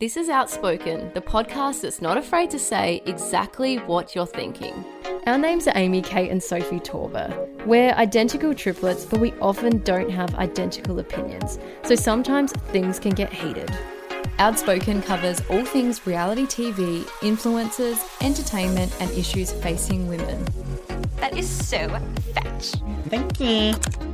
This is Outspoken, the podcast that's not afraid to say exactly what you're thinking. Our names are Amy, Kate, and Sophie Torber. We're identical triplets, but we often don't have identical opinions, so sometimes things can get heated. Outspoken covers all things reality TV, influencers, entertainment, and issues facing women. That is so fetch. Thank you.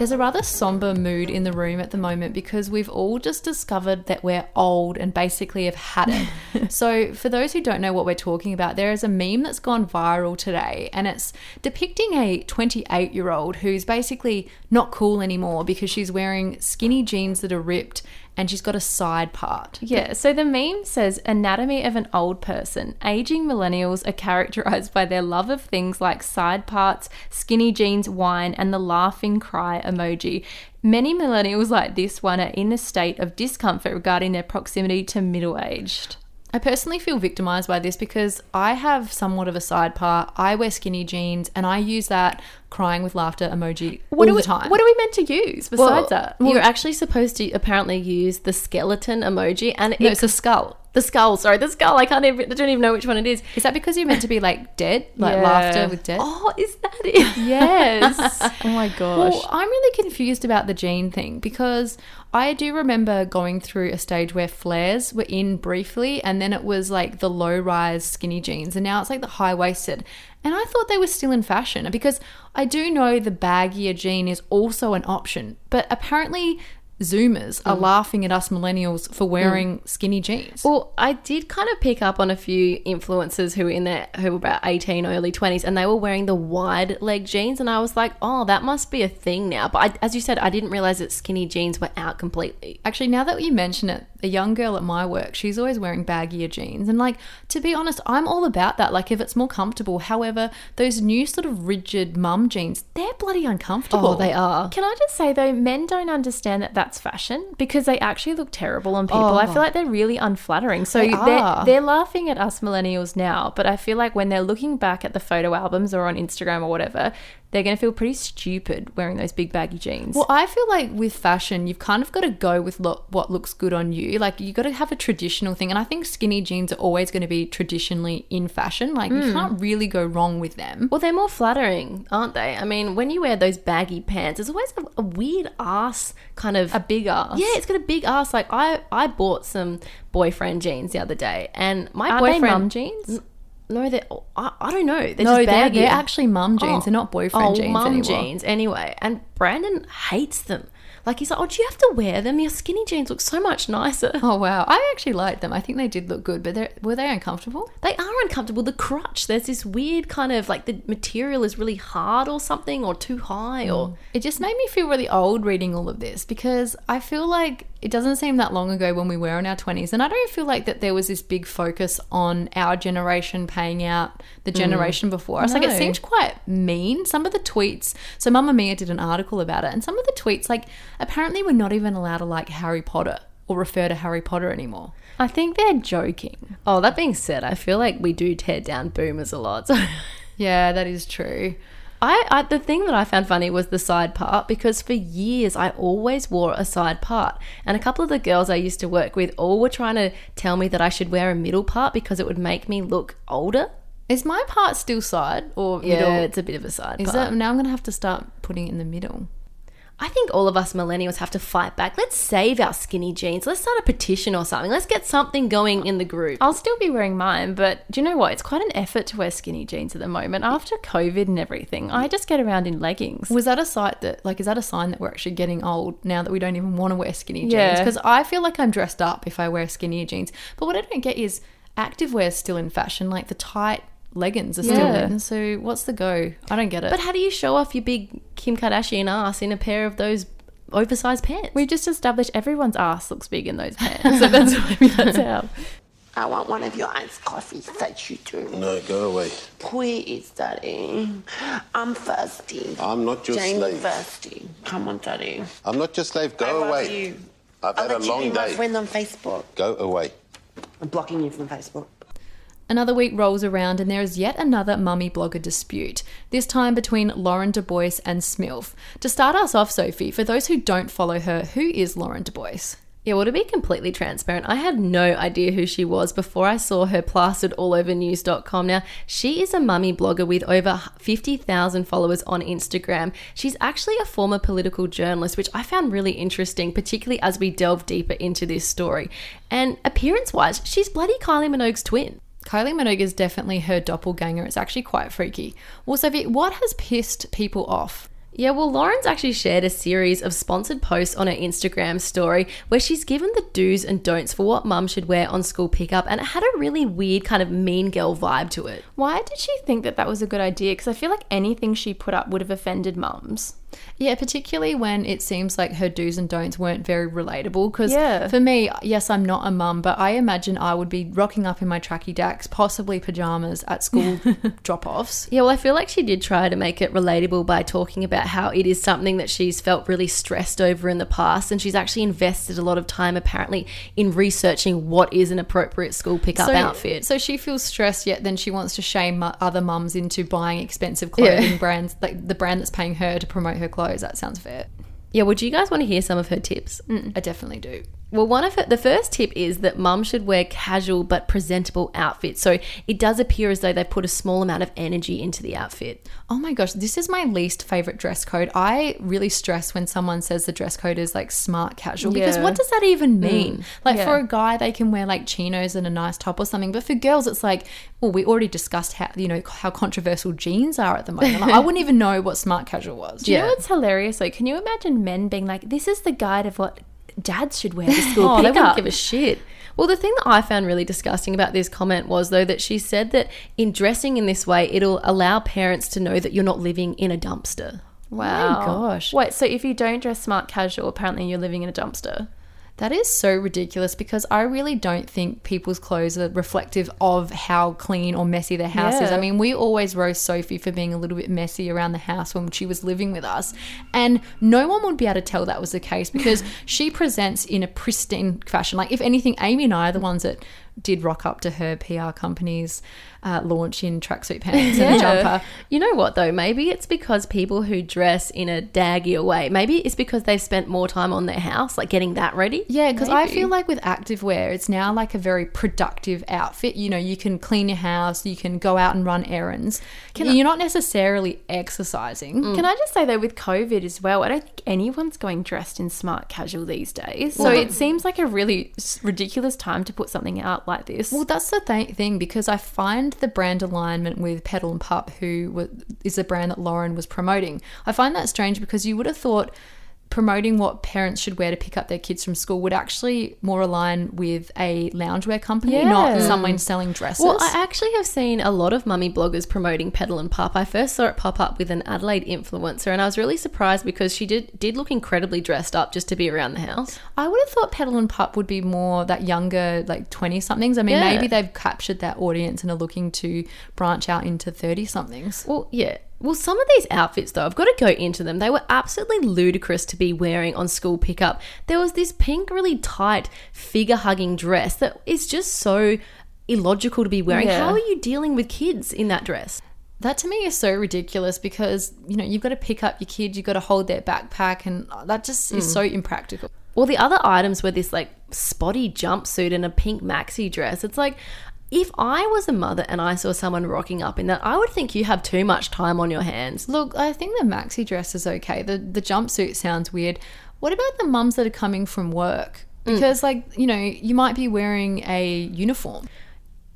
There's a rather somber mood in the room at the moment because we've all just discovered that we're old and basically have had it. so, for those who don't know what we're talking about, there is a meme that's gone viral today and it's depicting a 28 year old who's basically not cool anymore because she's wearing skinny jeans that are ripped and she's got a side part. Yeah, so the meme says Anatomy of an Old Person. Aging millennials are characterized by their love of things like side parts, skinny jeans, wine, and the laughing cry emoji. Many millennials like this one are in a state of discomfort regarding their proximity to middle aged. I personally feel victimized by this because I have somewhat of a side part. I wear skinny jeans and I use that crying with laughter emoji What all are, we, the time. what are we meant to use besides that? You're actually supposed to apparently use the skeleton emoji, and no, it- it's a skull. The skull. Sorry, the skull. I can't even. I don't even know which one it is. Is that because you're meant to be like dead? Like Yeah. laughter with death? Oh, is that it? Yes. oh my gosh. Well, I'm really confused about the jean thing because I do remember going through a stage where flares were in briefly and then it was like the low rise skinny jeans and now it's like the high waisted. And I thought they were still in fashion because I do know the baggier jean is also an option, but apparently Zoomers are mm. laughing at us millennials for wearing mm. skinny jeans. Well, I did kind of pick up on a few influencers who were in their who were about eighteen, early twenties, and they were wearing the wide leg jeans, and I was like, oh, that must be a thing now. But I, as you said, I didn't realize that skinny jeans were out completely. Actually, now that you mention it, a young girl at my work, she's always wearing baggier jeans. And, like, to be honest, I'm all about that. Like, if it's more comfortable. However, those new sort of rigid mum jeans, they're bloody uncomfortable. Oh, they are. Can I just say though, men don't understand that that's fashion because they actually look terrible on people. I feel oh. like they're really unflattering. So They are are. they're laughing at us millennials now, but I feel like when they're looking back at the photo albums or on Instagram or whatever, they're going to feel pretty stupid wearing those big baggy jeans. Well, I feel like with fashion, you've kind of got to go with lo- what looks good on you. Like, you've got to have a traditional thing. And I think skinny jeans are always going to be traditionally in fashion. Like, you hmm. can't really go wrong with them. Well, they're more flattering, aren't they? I mean, when you wear those baggy pants, there's always a, a weird ass kind of a big ass. Yeah, it's got a big ass. Like I, I bought some boyfriend jeans the other day, and my they boyfriend. mum jeans? No, they. I, I don't know. They're No, just they're, baggy. they're actually mum oh, jeans. They're not boyfriend oh, jeans mum jeans anyway. And Brandon hates them. Like he's like, oh, do you have to wear them? Your skinny jeans look so much nicer. Oh, wow. I actually liked them. I think they did look good, but they're- were they uncomfortable? They are uncomfortable. The crutch, there's this weird kind of like the material is really hard or something, or too high, or mm. It just made me feel really old reading all of this because I feel like it doesn't seem that long ago when we were in our 20s. And I don't feel like that there was this big focus on our generation paying out the mm. generation before us. Like it No. seemed quite mean. Some of the tweets, so Mamamia did an article about it, and some of the tweets, like apparently we're not even allowed to like Harry Potter or refer to Harry Potter anymore. I think they're joking. oh. That being said, I feel like we do tear down boomers a lot. So Yeah, that is true. I, I the thing that I found funny was the side part because for years I always wore a side part, and a couple of the girls I used to work with all were trying to tell me that I should wear a middle part because it would make me look older. Is my part still side or Yeah, middle? it's a bit of a side Is part. that now I'm gonna have to start putting it in the middle? I think all of us millennials have to fight back. Let's save our skinny jeans. Let's start a petition or something. Let's get something going in the group. I'll still be wearing mine, but do you know what? It's quite an effort to wear skinny jeans at the moment. After COVID and everything, I just get around in leggings. Was that a sight that, like, is that a sign that we're actually getting old now that we don't even want to wear skinny jeans? Yeah. Because I feel like I'm dressed up if I wear skinny jeans. But what I don't get is active wear's still in fashion. Like the tight leggings are still Yeah. in. So what's the go? I don't get it. But how do you show off your big Kim Kardashian ass in a pair of those oversized pants? We just established everyone's ass looks big in those pants, so that's maybe that's how. I want one of your iced coffees that you do. No, go away. Please, Daddy. I'm thirsty. I'm not your Jane slave. thirsty. Come on, Daddy. I'm not your slave. Go I love away. you. I've I'll had a let you long be my day. friend on Facebook. Go away. I'm blocking you from Facebook. Another week rolls around and there is yet another mummy blogger dispute, this time between Lauren Dubois and Smilf. To start us off, Sophie, for those who don't follow her, who is Lauren Dubois? Yeah, well, to be completely transparent, I had no idea who she was before I saw her plastered all over news.com. Now, she is a mummy blogger with over 50,000 followers on Instagram. She's actually a former political journalist, which I found really interesting, particularly as we delve deeper into this story. And appearance wise, she's bloody Kylie Minogue's twin. Kylie Minogue is definitely her doppelganger. It's actually quite freaky. Well, Sophie, what has pissed people off? Yeah, well, Lauren's actually shared a series of sponsored posts on her Instagram story where she's given the do's and don'ts for what mum should wear on school pickup, and it had a really weird kind of mean girl vibe to it. Why did she think that that was a good idea? Because I feel like anything she put up would have offended mums. Yeah, particularly when it seems like her do's and don'ts weren't very relatable. Because Yeah. for me, yes, I'm not a mum, but I imagine I would be rocking up in my tracky dacks, possibly pajamas at school drop offs. Yeah, well, I feel like she did try to make it relatable by talking about how it is something that she's felt really stressed over in the past, and she's actually invested a lot of time, apparently, in researching what is an appropriate school pickup outfit. So she feels stressed, yet then she wants to shame other mums into buying expensive clothing Yeah. brands, like the brand that's paying her to promote her clothes. That sounds fair. yeah, would you guys want to hear some of her tips? Mm. I definitely do. Well, one of her, the first tip is that mum should wear casual but presentable outfits. So it does appear as though they put a small amount of energy into the outfit. Oh my gosh, this is my least favorite dress code. I really stress when someone says the dress code is like smart casual because what does that even mm. mean? like yeah. for a guy, they can wear like chinos and a nice top or something, but for girls, it's like, well, we already discussed how you know how controversial jeans are at the moment. Like, I wouldn't even know what smart casual was. Do you Yeah. know what's hilarious though? Can you imagine men being like, "This is the guide of what dads should wear to school Oh, they wouldn't give a shit. Well, the thing that I found really disgusting about this comment was, though, that she said that in dressing in this way, it'll allow parents to know that you're not living in a dumpster. Oh wow. gosh. Wait, so if you don't dress smart casual, apparently you're living in a dumpster. That is so ridiculous because I really don't think people's clothes are reflective of how clean or messy their house is. I mean, we always roast Sophie for being a little bit messy around the house when she was living with us, and no one would be able to tell that was the case because she presents in a pristine fashion. Like, if anything, Amy and I are the ones that did rock up to her PR company's uh, launch in tracksuit pants and a jumper. You know what, though? Maybe it's because people who dress in a daggier way, maybe it's because they've spent more time on their house, like getting that ready. Yeah, because I feel like with activewear, it's now like a very productive outfit. You know, you can clean your house, you can go out and run errands. You're not necessarily exercising. Can I just say though, with COVID as well, I don't think anyone's going dressed in smart casual these days. So Well, it seems like a really ridiculous time to put something out like this. Well, that's the th- thing because I find the brand alignment with Petal and Pup, who is a brand that Lauren was promoting. I find that strange because you would have thought promoting what parents should wear to pick up their kids from school would actually more align with a loungewear company, not someone selling dresses. Well, I actually have seen a lot of mummy bloggers promoting Petal and Pup. I first saw it pop up with an Adelaide influencer, and I was really surprised because she did did look incredibly dressed up just to be around the house. I would have thought Petal and Pup would be more that younger, like 20 somethings. I mean, Yeah. maybe they've captured that audience and are looking to branch out into 30 somethings. Well, yeah. Well, some of these outfits, though, I've got to go into them. They were absolutely ludicrous to be wearing on school pickup. There was this pink, really tight, figure hugging dress that is just so illogical to be wearing. Yeah. How are you dealing with kids in that dress? That to me is so ridiculous because, you know, you've got to pick up your kid, you've got to hold their backpack, and that just is hmm. so impractical. Well, the other items were this like spotty jumpsuit and a pink maxi dress. It's like, if I was a mother and I saw someone rocking up in that, I would think you have too much time on your hands. Look, I think the maxi dress is okay. The the jumpsuit sounds weird. What about the mums that are coming from work? Mm. Because like, you know, you might be wearing a uniform.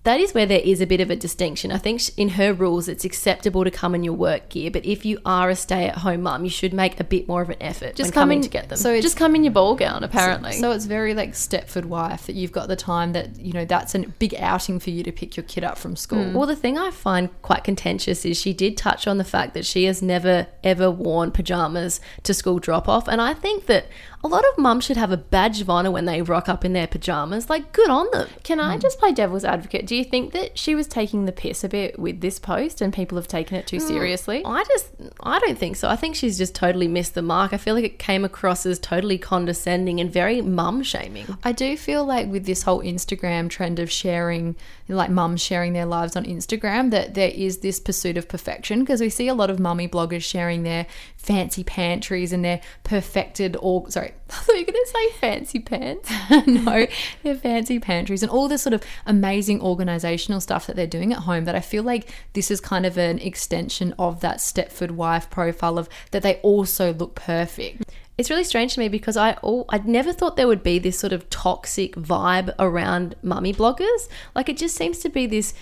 That is where there is a bit of a distinction. I think in her rules, it's acceptable to come in your work gear, but if you are a stay-at-home mum, you should make a bit more of an effort just when come coming in to get them. So just come in your ball gown, apparently. So it's very like Stepford wife that you've got the time that, you know, that's a big outing for you to pick your kid up from school. Mm. Well, the thing I find quite contentious is she did touch on the fact that she has never ever worn pajamas to school drop off. And I think that a lot of mums should have a badge of honor when they rock up in their pajamas. Like, good on them. Can I just play devil's advocate? Do you think that she was taking the piss a bit with this post and people have taken it too mm, seriously? I just, I don't think so. I think she's just totally missed the mark. I feel like it came across as totally condescending and very mum shaming. I do feel like with this whole Instagram trend of sharing, like mums sharing their lives on Instagram, that there is this pursuit of perfection because we see a lot of mummy bloggers sharing their fancy pantries and their perfected, or sorry, I thought you were going to say fancy pants. no, their fancy pantries and all this sort of amazing organizational stuff that they're doing at home. That I feel like this is kind of an extension of that Stepford wife profile of that they also look perfect. It's really strange to me because I all I never thought there would be this sort of toxic vibe around mummy bloggers. Like it just seems to be this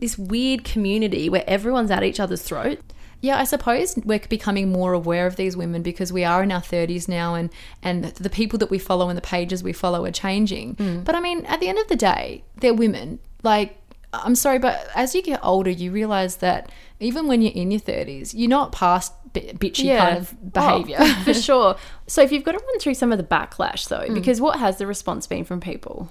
this weird community where everyone's at each other's throat. Yeah, I suppose we're becoming more aware of these women because we are in our 30s now and and the people that we follow and the pages we follow are changing. Hmm. But I mean, at the end of the day, they're women. Like I'm sorry, but as you get older, you realize that even when you're in your 30s, you're not past bi- bitchy kind of oh, behavior. Oh, for sure. So if you've got to run through some of the backlash though, hmm. because what has the response been from people?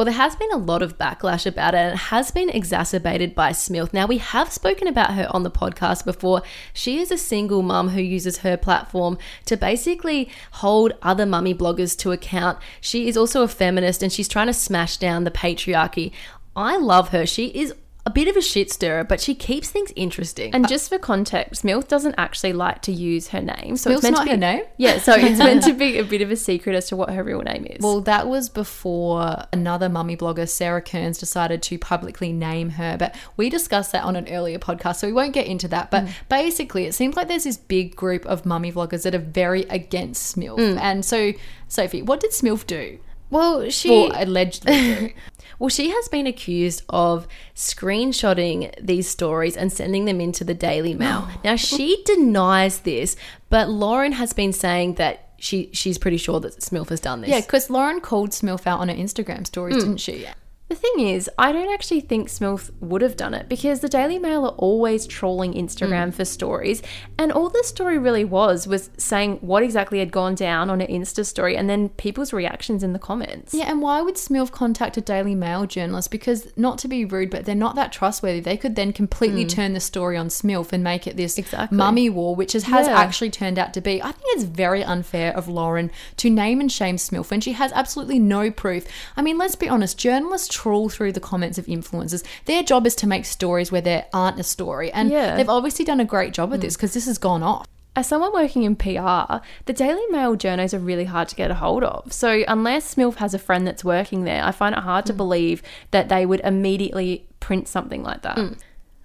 Well, there has been a lot of backlash about it and it has been exacerbated by Smilf. Now, we have spoken about her on the podcast before. She is a single mum who uses her platform to basically hold other mummy bloggers to account. She is also a feminist and she's trying to smash down the patriarchy. I love her. She is a bit of a shit stirrer, but she keeps things interesting. And just for context, Milth doesn't actually like to use her name. So Milth's it's meant not to be her name? Yeah, so it's meant to be a bit of a secret as to what her real name is. Well, that was before another mummy blogger, Sarah Kearns, decided to publicly name her. But we discussed that on an earlier podcast, so we won't get into that. But mm. basically, it seems like there's this big group of mummy vloggers that are very against Smilf. Mm. And so, Sophie, what did Smilf do? Well, she Or allegedly? Well, she has been accused of screenshotting these stories and sending them into the Daily Mail. now, she denies this, but Lauren has been saying that she she's pretty sure that Smilf has done this. yeah, because Lauren called Smilf out on her Instagram stories, hmm. didn't she? The thing is, I don't actually think Smilf would have done it because the Daily Mail are always trawling Instagram mm. for stories, and all the story really was was saying what exactly had gone down on an Insta story and then people's reactions in the comments. Yeah, and why would Smilf contact a Daily Mail journalist? Because, not to be rude, but they're not that trustworthy. They could then completely mm. turn the story on Smilf and make it this Exactly. mummy war, which has Yeah. actually turned out to be. I think it's very unfair of Lauren to name and shame Smilf when she has absolutely no proof. I mean, let's be honest, journalists trawl through the comments of influencers. Their job is to make stories where there aren't a story. And Yeah. they've obviously done a great job at mm. this because this has gone off. As someone working in PR, the Daily Mail journos are really hard to get a hold of. So unless Smilf has a friend that's working there, I find it hard to mm. believe that they would immediately print something like that. Mm.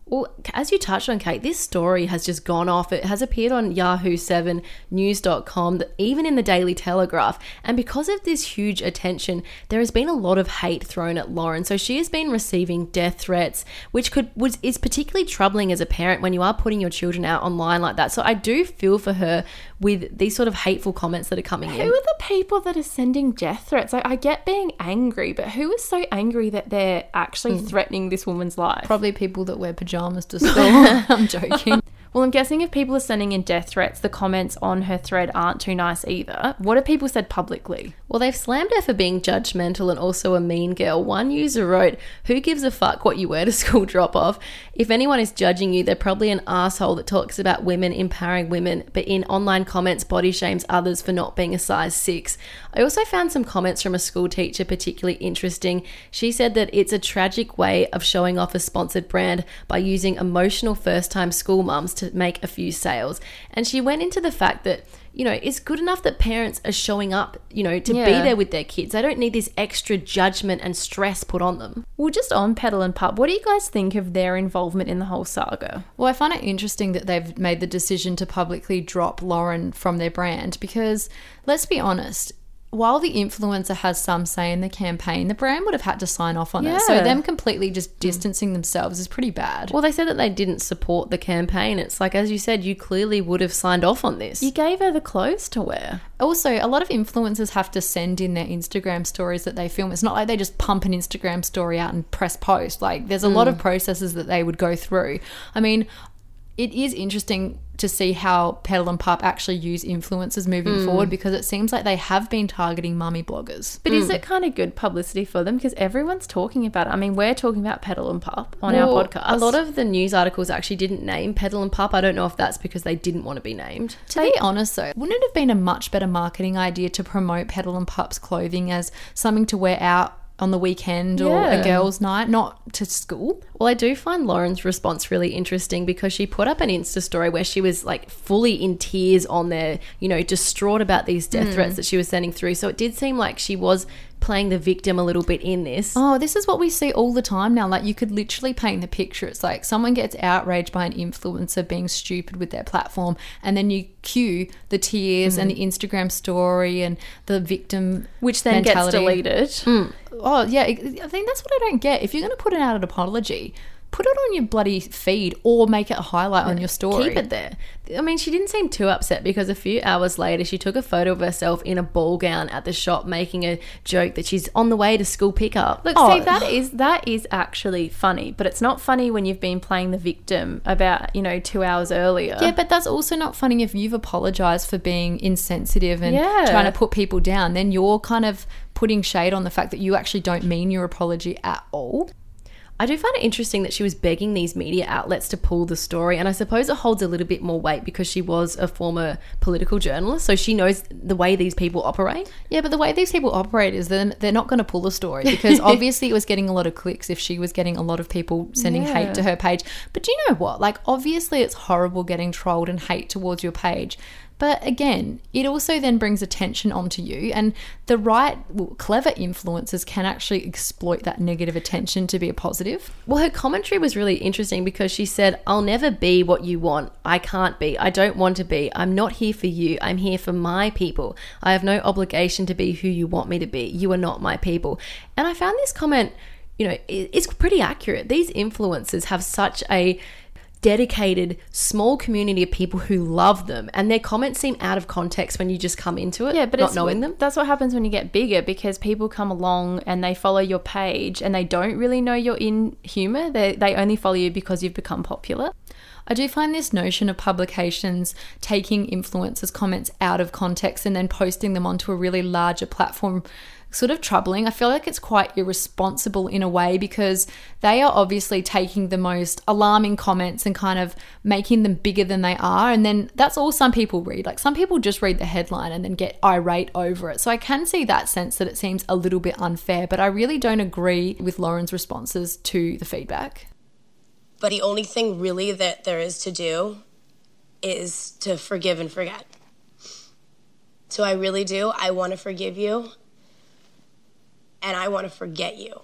Well, as you touched on, Kate, this story has just gone off. It has appeared on Yahoo 7, News.com, even in the Daily Telegraph. And because of this huge attention, there has been a lot of hate thrown at Lauren. So she has been receiving death threats, which could was is particularly troubling as a parent when you are putting your children out online like that. So I do feel for her with these sort of hateful comments that are coming Who in. Who are the people that are sending death threats? Like, I get being angry, but who is so angry that they're actually hmm. threatening this woman's life? Probably people that wear pajamas to school. I'm joking. Well, I'm guessing if people are sending in death threats, the comments on her thread aren't too nice either. What have people said publicly? Well, they've slammed her for being judgmental and also a mean girl. One user wrote, Who gives a fuck what you wear to school drop off? If anyone is judging you, they're probably an asshole that talks about women empowering women, but in online comments body shames others for not being a size six. I also found some comments from a school teacher particularly interesting. She said that it's a tragic way of showing off a sponsored brand by using emotional first time school mums to make a few sales. And she went into the fact that you know, it's good enough that parents are showing up, you know, to be there with their kids. They don't need this extra judgment and stress put on them. Well, just on Petal and Pup, what do you guys think of their involvement in the whole saga? Well, I find it interesting that they've made the decision to publicly drop Lauren from their brand because, let's be honest, while the influencer has some say in the campaign, the brand would have had to sign off on it. So them completely just distancing themselves is pretty bad. Well, they said that they didn't support the campaign. It's like, as you said, you clearly would have signed off on this. You gave her the clothes to wear. Also, a lot of influencers have to send in their Instagram stories that they film. It's not like they just pump an Instagram story out and press post. Like, there's a lot hmm. of processes that they would go through. I mean, it is interesting to see how Petal and Pup actually use influencers moving Hmm. forward because it seems like they have been targeting mummy bloggers. But is it kind of good publicity for them? Because everyone's talking about it. I mean, we're talking about Petal and Pup on Well, our podcast. A lot of the news articles actually didn't name Petal and Pup. I don't know if that's because they didn't want to be named. To be honest, though, wouldn't it have been a much better marketing idea to promote Petal and Pup's clothing as something to wear out on the weekend or a girls' night, not to school? Well, I do find Lauren's response really interesting because she put up an Insta story where she was like fully in tears on there, you know, distraught about these death hmm. threats that she was sending through. So it did seem like she was playing the victim a little bit in this. Oh, this is what we see all the time now. Like, you could literally paint the picture. It's like someone gets outraged by an influencer being stupid with their platform, and then you cue the tears and the Instagram story and the victim, which then mentality. gets deleted. Mm. Oh, yeah. I I think that's what I don't get. If you're going to put it out an apology, put it on your bloody feed or make it a highlight on your story. Keep it there. I mean, she didn't seem too upset because a few hours later, she took a photo of herself in a ball gown at the shop, making a joke that she's on the way to school pickup. Look, Oh. see, that is that is actually funny, but it's not funny when you've been playing the victim about you know two hours earlier. Yeah, but that's also not funny if you've apologized for being insensitive and Yeah. trying to put people down. Then you're kind of putting shade on the fact that you actually don't mean your apology at all. I do find it interesting that she was begging these media outlets to pull the story, and I suppose it holds a little bit more weight because she was a former political journalist, so she knows the way these people operate. Yeah, but the way these people operate is then they're not going to pull the story because obviously it was getting a lot of clicks if she was getting a lot of people sending Yeah. hate to her page. But do you know what? Like, obviously it's horrible getting trolled and hate towards your page. But again, it also then brings attention onto you, and the right, well, clever influencers can actually exploit that negative attention to be a positive. Well, her commentary was really interesting because she said, I'll never be what you want. I can't be. I don't want to be. I'm not here for you. I'm here for my people. I have no obligation to be who you want me to be. You are not my people. And I found this comment, you know, it's pretty accurate. These influencers have such a dedicated small community of people who love them and their comments seem out of context when you just come into it Yeah, but not knowing them That's what happens when you get bigger because people come along and they follow your page and they don't really know you're in humor. They they only follow you because you've become popular. I do find this notion of publications taking influencers' comments out of context and then posting them onto a really larger platform sort of troubling. I feel like it's quite irresponsible in a way because they are obviously taking the most alarming comments and kind of making them bigger than they are. And then that's all some people read. Like some people just read the headline and then get irate over it. So I can see that sense that it seems a little bit unfair, but I really don't agree with Lauren's responses to the feedback. But the only thing really that there is to do is to forgive and forget. So I really do. I want to forgive you. And I want to forget you.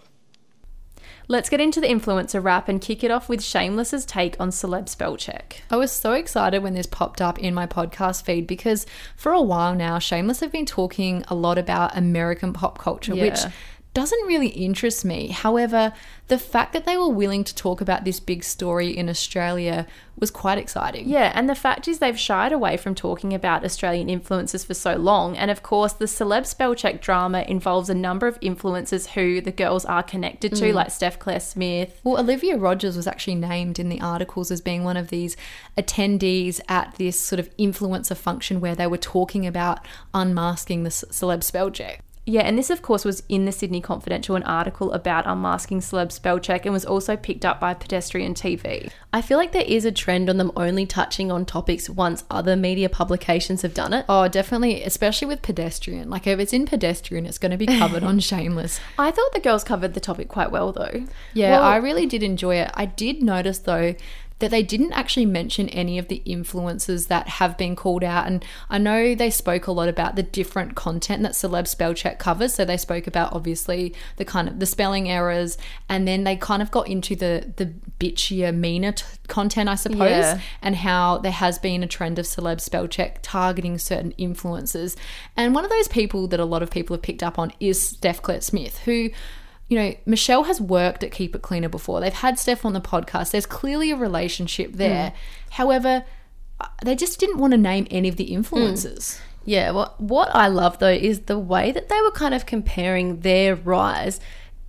Let's get into the influencer wrap and kick it off with Shameless's take on celeb spell check. I was so excited when this popped up in my podcast feed because for a while now, Shameless have been talking a lot about American pop culture, which Yeah. Doesn't really interest me. However, the fact that they were willing to talk about this big story in Australia was quite exciting. Yeah, and the fact is they've shied away from talking about Australian influencers for so long. And of course, the celeb spell check drama involves a number of influencers who the girls are connected to, mm. like Steph Claire Smith. Well, Olivia Rogers was actually named in the articles as being one of these attendees at this sort of influencer function where they were talking about unmasking the celeb spell check. Yeah, and this, of course, was in the Sydney Confidential, an article about unmasking celeb spell check, and was also picked up by Pedestrian TV. I feel like there is a trend on them only touching on topics once other media publications have done it. Oh, definitely, especially with pedestrian. Like if it's in pedestrian, it's going to be covered on Shameless. I thought the girls covered the topic quite well, though. Yeah, Well- I really did enjoy it. I did notice though that they didn't actually mention any of the influences that have been called out. And I know they spoke a lot about the different content that Celeb Spell Check covers. So they spoke about obviously the kind of the spelling errors, and then they kind of got into the the bitchier, meaner t- content, I suppose, Yeah. and how there has been a trend of Celeb Spell Check targeting certain influencers. And one of those people that a lot of people have picked up on is Steph Claire Smith, who you know, Michelle has worked at Keep It Cleaner before. They've had Steph on the podcast. There's clearly a relationship there. However, uh, they just didn't want to name any of the influencers. Yeah, well, what I love though is the way that they were kind of comparing their rise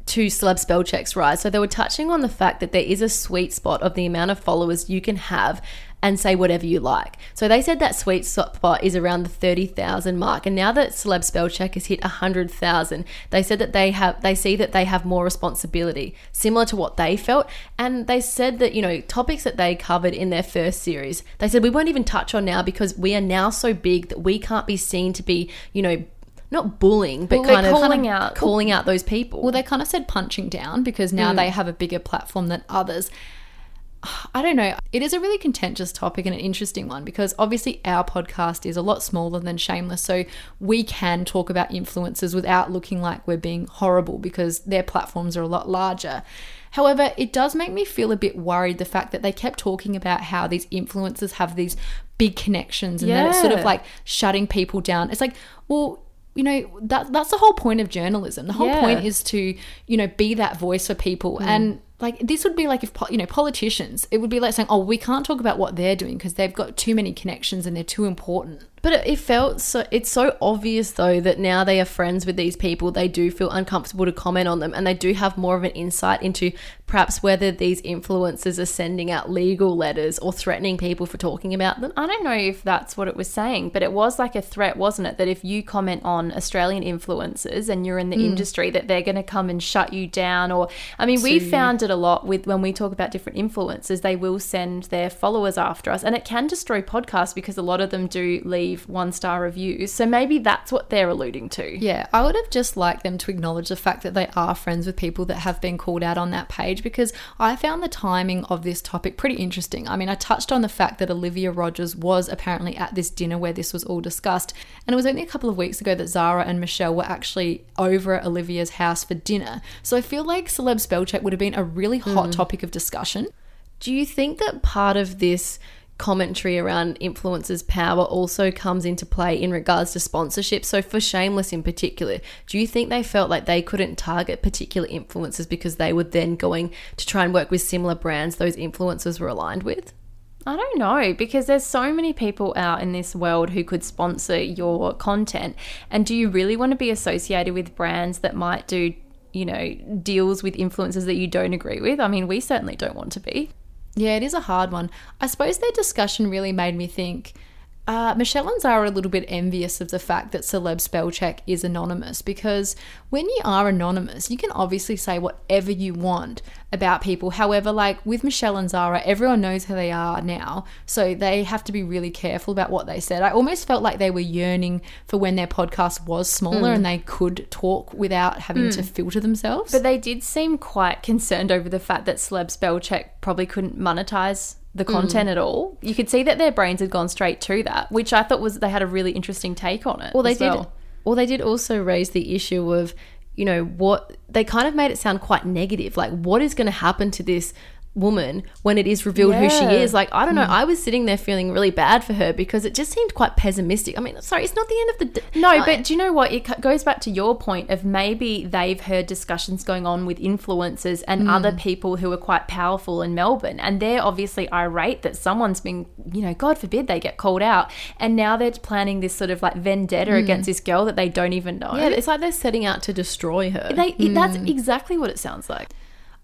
to celeb spell check's rise. So they were touching on the fact that there is a sweet spot of the amount of followers you can have and say whatever you like. So they said that sweet spot is around the 30,000 mark. And now that Celeb Spell Check has hit 100,000, they said that they have they see that they have more responsibility, similar to what they felt. And they said that, you know, topics that they covered in their first series, they said we won't even touch on now because we are now so big that we can't be seen to be, you know, not bullying, but Well, kind of calling out- calling out those people. Well, they kind of said punching down because now mm. they have a bigger platform than others. I don't know. It is a really contentious topic and an interesting one because obviously our podcast is a lot smaller than Shameless. So we can talk about influencers without looking like we're being horrible because their platforms are a lot larger. However, it does make me feel a bit worried the fact that they kept talking about how these influencers have these big connections and that it's sort of like shutting people down. It's like, well, you know, that that's the whole point of journalism. The whole Yeah. point is to, you know, be that voice for people. Mm. And like this would be like if you know politicians, it would be like saying, "Oh, we can't talk about what they're doing because they've got too many connections and they're too important." But it, it felt so. It's so obvious though that now they are friends with these people. They do feel uncomfortable to comment on them, and they do have more of an insight into perhaps whether these influencers are sending out legal letters or threatening people for talking about them. I don't know if that's what it was saying, but it was like a threat, wasn't it? That if you comment on Australian influencers and you're in the hmm. industry, that they're going to come and shut you down. Or, I mean, we found it a lot with when we talk about different influencers, they will send their followers after us, and it can destroy podcasts because a lot of them do leave one star reviews. So maybe that's what they're alluding to. Yeah, I would have just liked them to acknowledge the fact that they are friends with people that have been called out on that page because I found the timing of this topic pretty interesting. I mean, I touched on the fact that Olivia Rogers was apparently at this dinner where this was all discussed, and it was only a couple of weeks ago that Zara and Michelle were actually over at Olivia's house for dinner. So I feel like celeb spell check would have been a really hot hmm. topic of discussion. Do you think that part of this commentary around influencers' power also comes into play in regards to sponsorship? So, for Shameless in particular, do you think they felt like they couldn't target particular influencers because they were then going to try and work with similar brands those influencers were aligned with? I don't know because there's so many people out in this world who could sponsor your content. And do you really want to be associated with brands that might do, you know, deals with influencers that you don't agree with? I mean, we certainly don't want to be. Yeah, it is a hard one. I suppose their discussion really made me think. Uh, Michelle and Zara are a little bit envious of the fact that celeb spell check is anonymous because when you are anonymous, you can obviously say whatever you want about people. However, like with Michelle and Zara, everyone knows who they are now, so they have to be really careful about what they said. I almost felt like they were yearning for when their podcast was smaller and they could talk without having to filter themselves. But they did seem quite concerned over the fact that Celeb Spellcheck probably couldn't monetize the mm. content at all. You could see that their brains had gone straight to that, which I thought was they had a really interesting take on it. Well, they did. well. Well, they did also raise the issue of, you know, what they kind of made it sound quite negative. Like, what is going to happen to this woman when it is revealed who she is? Like, I don't know. Hmm. I was sitting there feeling really bad for her because it just seemed quite pessimistic. I mean, sorry, it's not the end of the day. No, but do you know what? It goes back to your point of maybe they've heard discussions going on with influencers and hmm. other people who are quite powerful in Melbourne, and they're obviously irate that someone's been, you know, God forbid they get called out, and now they're planning this sort of like vendetta hmm. against this girl that they don't even know. yeah, it's like they're setting out to destroy her. they, it- that's exactly what it sounds like.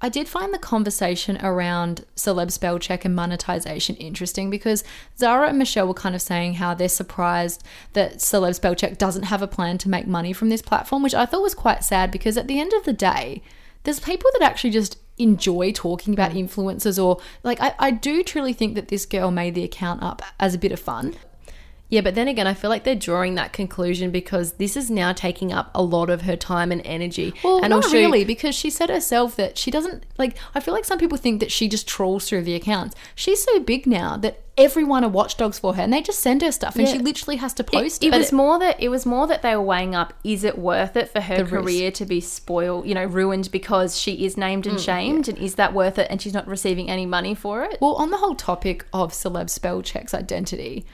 I did find the conversation around celeb spell check and monetization interesting because Zara and Michelle were kind of saying how they're surprised that celeb spell check doesn't have a plan to make money from this platform, which I thought was quite sad because at the end of the day, there's people that actually just enjoy talking about mm. influencers or like I, I do truly think that this girl made the account up as a bit of fun. Yeah, but then again, I feel like they're drawing that conclusion because this is now taking up a lot of her time and energy. Well, and not also- really, because she said herself that she doesn't like. I feel like some people think that she just trawls through the accounts. She's so big now that everyone are watchdogs for her, and they just send her stuff, and Yeah. she literally has to It, post it was more that it was more that they were weighing up: is it worth it for her The risk. career to be spoiled, you know, ruined because she is named and mm, shamed, and is that worth it? And she's not receiving any money for it. Well, on the whole topic of celeb spell checks identity,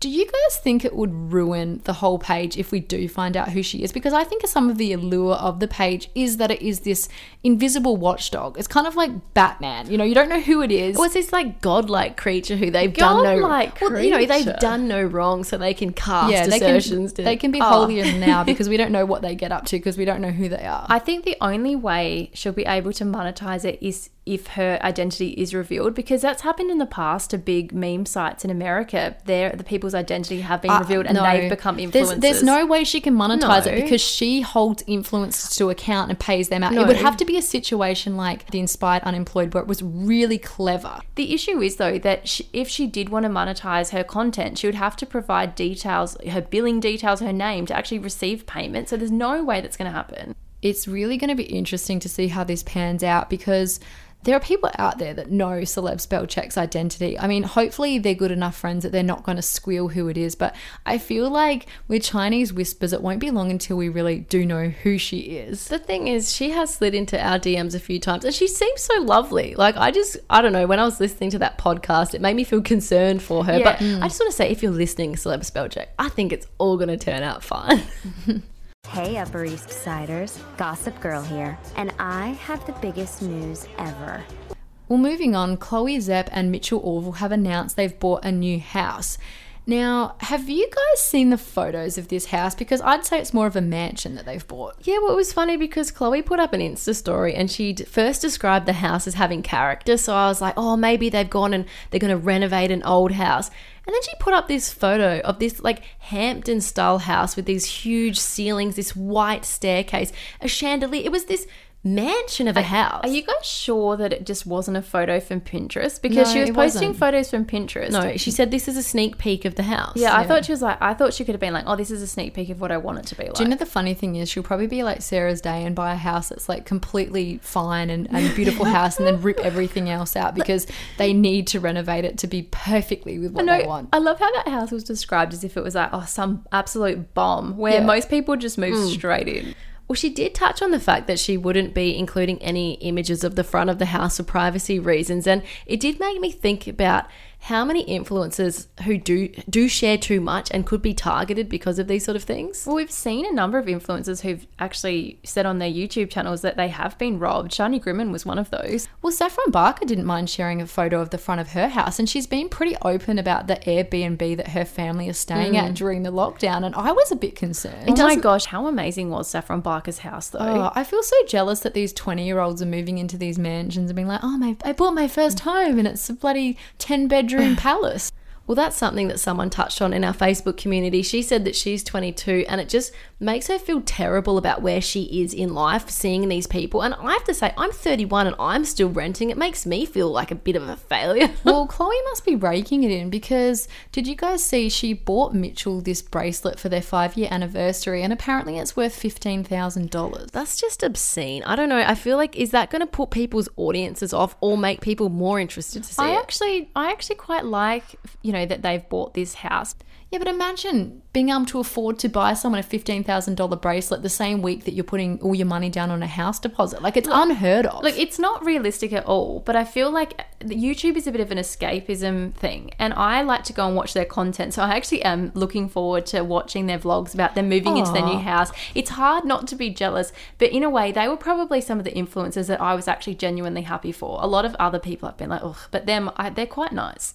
do you guys think it would ruin the whole page if we do find out who she is? Because I think some of the allure of the page is that it is this invisible watchdog. It's kind of like Batman. You know, you don't know who it is. Or it's this like godlike creature who they've done no Godlike well, you know they've done no wrong, so they can cast yeah, they assertions. can, they can be Oh. holier now because we don't know what they get up to because we don't know who they are. I think the only way she'll be able to monetize it is if her identity is revealed because that's happened in the past to big meme sites in America. There, the people's identity have been revealed and Uh, No. they've become influencers. There's, there's no way she can monetize No. it because she holds influencers to account and pays them out. No. It would have to be a situation like the Inspired Unemployed where it was really clever. The issue is though that she, if she did want to monetize her content, she would have to provide details, her billing details, her name to actually receive payment. So there's no way that's going to happen. It's really going to be interesting to see how this pans out because there are people out there that know celeb spell check's identity. I mean, hopefully they're good enough friends that they're not going to squeal who it is, but I feel like with Chinese whispers, it won't be long until we really do know who she is. The thing is, she has slid into our DMs a few times and she seems so lovely. Like, I just, I don't know, when I was listening to that podcast, it made me feel concerned for her. But mm. I just want to say, if you're listening, Celeb Spellcheck, I think it's all going to turn out fine. Hey, Upper East Siders, Gossip Girl here, and I have the biggest news ever. Well, moving on, Chloe Szep and Mitchell Orval have announced they've bought a new house. Now, have you guys seen the photos of this house? Because I'd say it's more of a mansion that they've bought. Yeah, well, it was funny because Chloe put up an Insta story and she first described the house as having character. So I was like, oh, maybe they've gone and they're going to renovate an old house. And then she put up this photo of this like Hampton style house with these huge ceilings, this white staircase, a chandelier. It was this mansion of a house. Are you guys sure that it just wasn't a photo from Pinterest? Because No, she was posting wasn't. photos from Pinterest. No, she said this is a sneak peek of the house. Yeah, I thought she was like, I thought she could have been like, oh, this is a sneak peek of what I want it to be like. Do you know the funny thing is she'll probably be like Sarah's day and buy a house that's like completely fine and, and beautiful house and then rip everything else out because they need to renovate it to be perfectly with what No, they want. I love how that house was described as if it was like, oh, some absolute bomb where Yeah. most people just move mm. straight in. Well, she did touch on the fact that she wouldn't be including any images of the front of the house for privacy reasons, and it did make me think about how many influencers who do do share too much and could be targeted because of these sort of things. Well, we've seen a number of influencers who've actually said on their YouTube channels that they have been robbed. Shani Grimmond was one of those. Well, Saffron Barker didn't mind sharing a photo of the front of her house, and she's been pretty open about the Airbnb that her family is staying at mm. during the lockdown. And I was a bit concerned. Oh my gosh, how amazing was Saffron Barker's house though? Oh, I feel so jealous that these 20 year olds are moving into these mansions and being like, oh, my, I bought my first home and it's a bloody 10 bedroom palace. Well, that's something that someone touched on in our Facebook community. She said that she's 22 and it just makes her feel terrible about where she is in life, seeing these people. And I have to say, I'm 31 and I'm still renting. It makes me feel like a bit of a failure. well, Chloe must be raking it in because did you guys see she bought Mitchell this bracelet for their five year anniversary and apparently it's worth $15,000. That's just obscene. I don't know. I feel like is that going to put people's audiences off or make people more interested to see I it? actually, I actually quite like, you know, that they've bought this house. Yeah, but imagine being able to afford to buy someone a $15,000 bracelet the same week that you're putting all your money down on a house deposit. Like, it's unheard of. Look, it's not realistic at all, but I feel like YouTube is a bit of an escapism thing, and I like to go and watch their content. So I actually am looking forward to watching their vlogs about them moving into their new house. It's hard not to be jealous, but in a way, they were probably some of the influencers that I was actually genuinely happy for. A lot of other people have been like, ugh, but them, I, they're quite nice.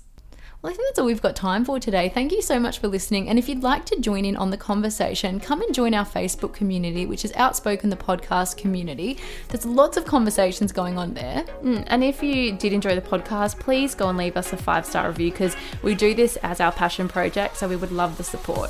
Well, I think that's all we've got time for today. Thank you so much for listening. And if you'd like to join in on the conversation, come and join our Facebook community, which is Outspoken the Podcast Community. There's lots of conversations going on there. Mm, And if you did enjoy the podcast, please go and leave us a five star review because we do this as our passion project, so we would love the support.